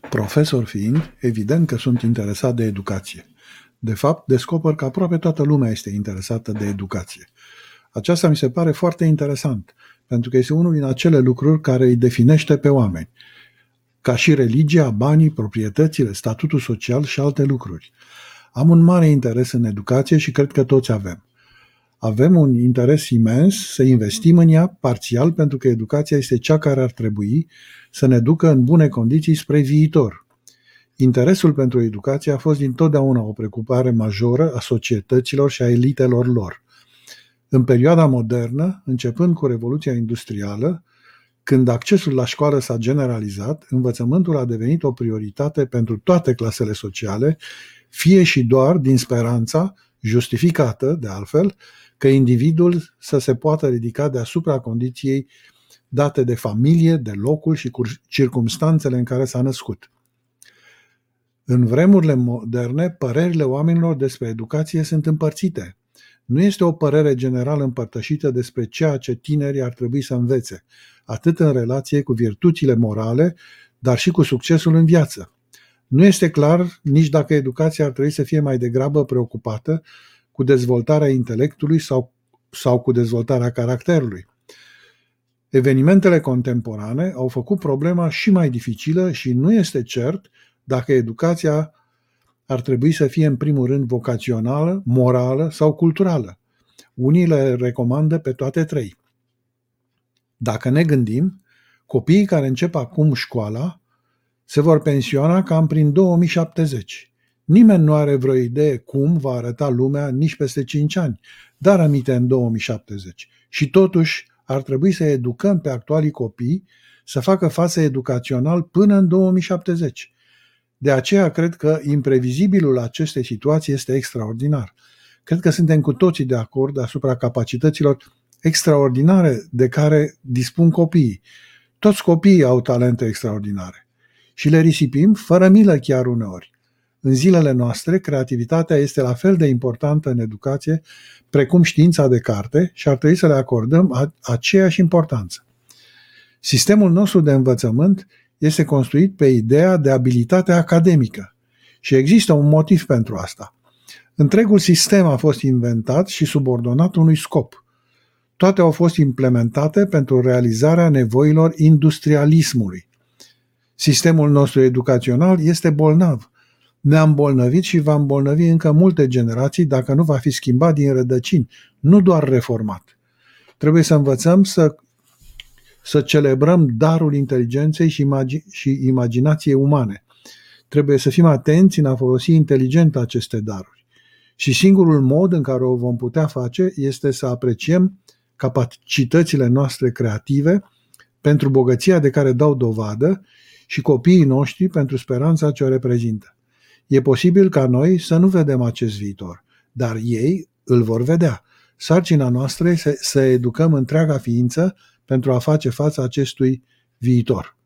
Profesor fiind, evident că sunt interesat de educație. De fapt, descoper că aproape toată lumea este interesată de educație. Aceasta mi se pare foarte interesant, pentru că este unul din acele lucruri care îi definește pe oameni, ca și religia, banii, proprietățile, statutul social și alte lucruri. Am un mare interes în educație și cred că toți avem. Avem un interes imens să investim în ea parțial pentru că educația este cea care ar trebui să ne ducă în bune condiții spre viitor. Interesul pentru educație a fost dintotdeauna o preocupare majoră a societăților și a elitelor lor. În perioada modernă, începând cu Revoluția Industrială, când accesul la școală s-a generalizat, învățământul a devenit o prioritate pentru toate clasele sociale, fie și doar din speranța, justificată de altfel, că individul să se poată ridica deasupra condiției date de familie, de locul și circumstanțele în care s-a născut. În vremurile moderne, părerile oamenilor despre educație sunt împărțite. Nu este o părere generală împărtășită despre ceea ce tinerii ar trebui să învețe, atât în relație cu virtuțile morale, dar și cu succesul în viață. Nu este clar nici dacă educația ar trebui să fie mai degrabă preocupată cu dezvoltarea intelectului sau, sau cu dezvoltarea caracterului. Evenimentele contemporane au făcut problema și mai dificilă și nu este cert dacă educația ar trebui să fie în primul rând vocațională, morală sau culturală. Unii le recomandă pe toate trei. Dacă ne gândim, copiii care încep acum școala se vor pensiona cam prin 2070. Nimeni nu are vreo idee cum va arăta lumea nici peste 5 ani, dar aminte în 2070. Și totuși ar trebui să educăm pe actualii copii să facă față educațional până în 2070. De aceea cred că imprevizibilul acestei situații este extraordinar. Cred că suntem cu toții de acord asupra capacităților extraordinare de care dispun copiii. Toți copiii au talente extraordinare și le risipim fără milă chiar uneori. În zilele noastre, creativitatea este la fel de importantă în educație precum știința de carte și ar trebui să le acordăm aceeași importanță. Sistemul nostru de învățământ este construit pe ideea de abilitate academică și există un motiv pentru asta. Întregul sistem a fost inventat și subordonat unui scop. Toate au fost implementate pentru realizarea nevoilor industrialismului. Sistemul nostru educațional este bolnav ne-a îmbolnăvit și va îmbolnăvi încă multe generații dacă nu va fi schimbat din rădăcini, nu doar reformat. Trebuie să învățăm să, să celebrăm darul inteligenței și, imagi- și imaginației umane. Trebuie să fim atenți în a folosi inteligent aceste daruri. Și singurul mod în care o vom putea face este să apreciem capacitățile noastre creative pentru bogăția de care dau dovadă și copiii noștri pentru speranța ce o reprezintă. E posibil ca noi să nu vedem acest viitor, dar ei îl vor vedea. Sarcina noastră este să educăm întreaga ființă pentru a face față acestui viitor.